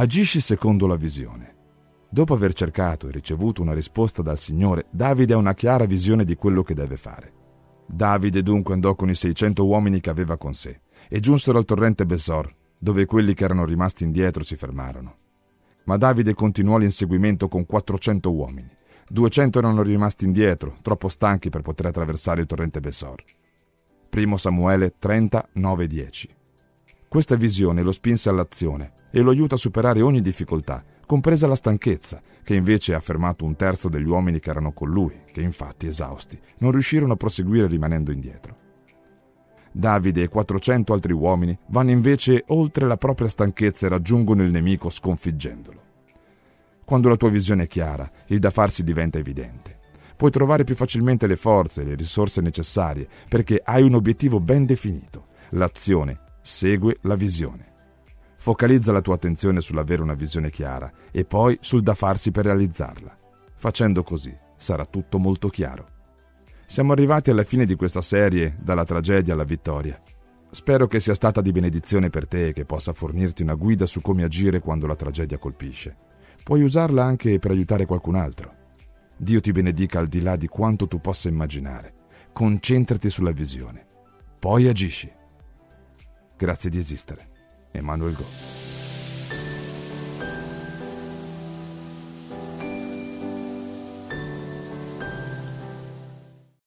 Agisci secondo la visione. Dopo aver cercato e ricevuto una risposta dal Signore, Davide ha una chiara visione di quello che deve fare. Davide dunque andò con i 600 uomini che aveva con sé e giunsero al torrente Besor, dove quelli che erano rimasti indietro si fermarono. Ma Davide continuò l'inseguimento con 400 uomini. 200 erano rimasti indietro, troppo stanchi per poter attraversare il torrente Besor. Primo Samuele 30, 9, 10. Questa visione lo spinse all'azione e lo aiuta a superare ogni difficoltà, compresa la stanchezza, che invece ha fermato un terzo degli uomini che erano con lui, che infatti, esausti, non riuscirono a proseguire rimanendo indietro. Davide e 400 altri uomini vanno invece oltre la propria stanchezza e raggiungono il nemico sconfiggendolo. Quando la tua visione è chiara, il da farsi diventa evidente. Puoi trovare più facilmente le forze e le risorse necessarie perché hai un obiettivo ben definito. L'azione segue la visione. Focalizza la tua attenzione sull'avere una visione chiara e poi sul da farsi per realizzarla. Facendo così sarà tutto molto chiaro. Siamo arrivati alla fine di questa serie, dalla tragedia alla vittoria. Spero che sia stata di benedizione per te e che possa fornirti una guida su come agire quando la tragedia colpisce. Puoi usarla anche per aiutare qualcun altro. Dio ti benedica al di là di quanto tu possa immaginare. Concentrati sulla visione. Poi agisci. Grazie di esistere. Emanuel Go.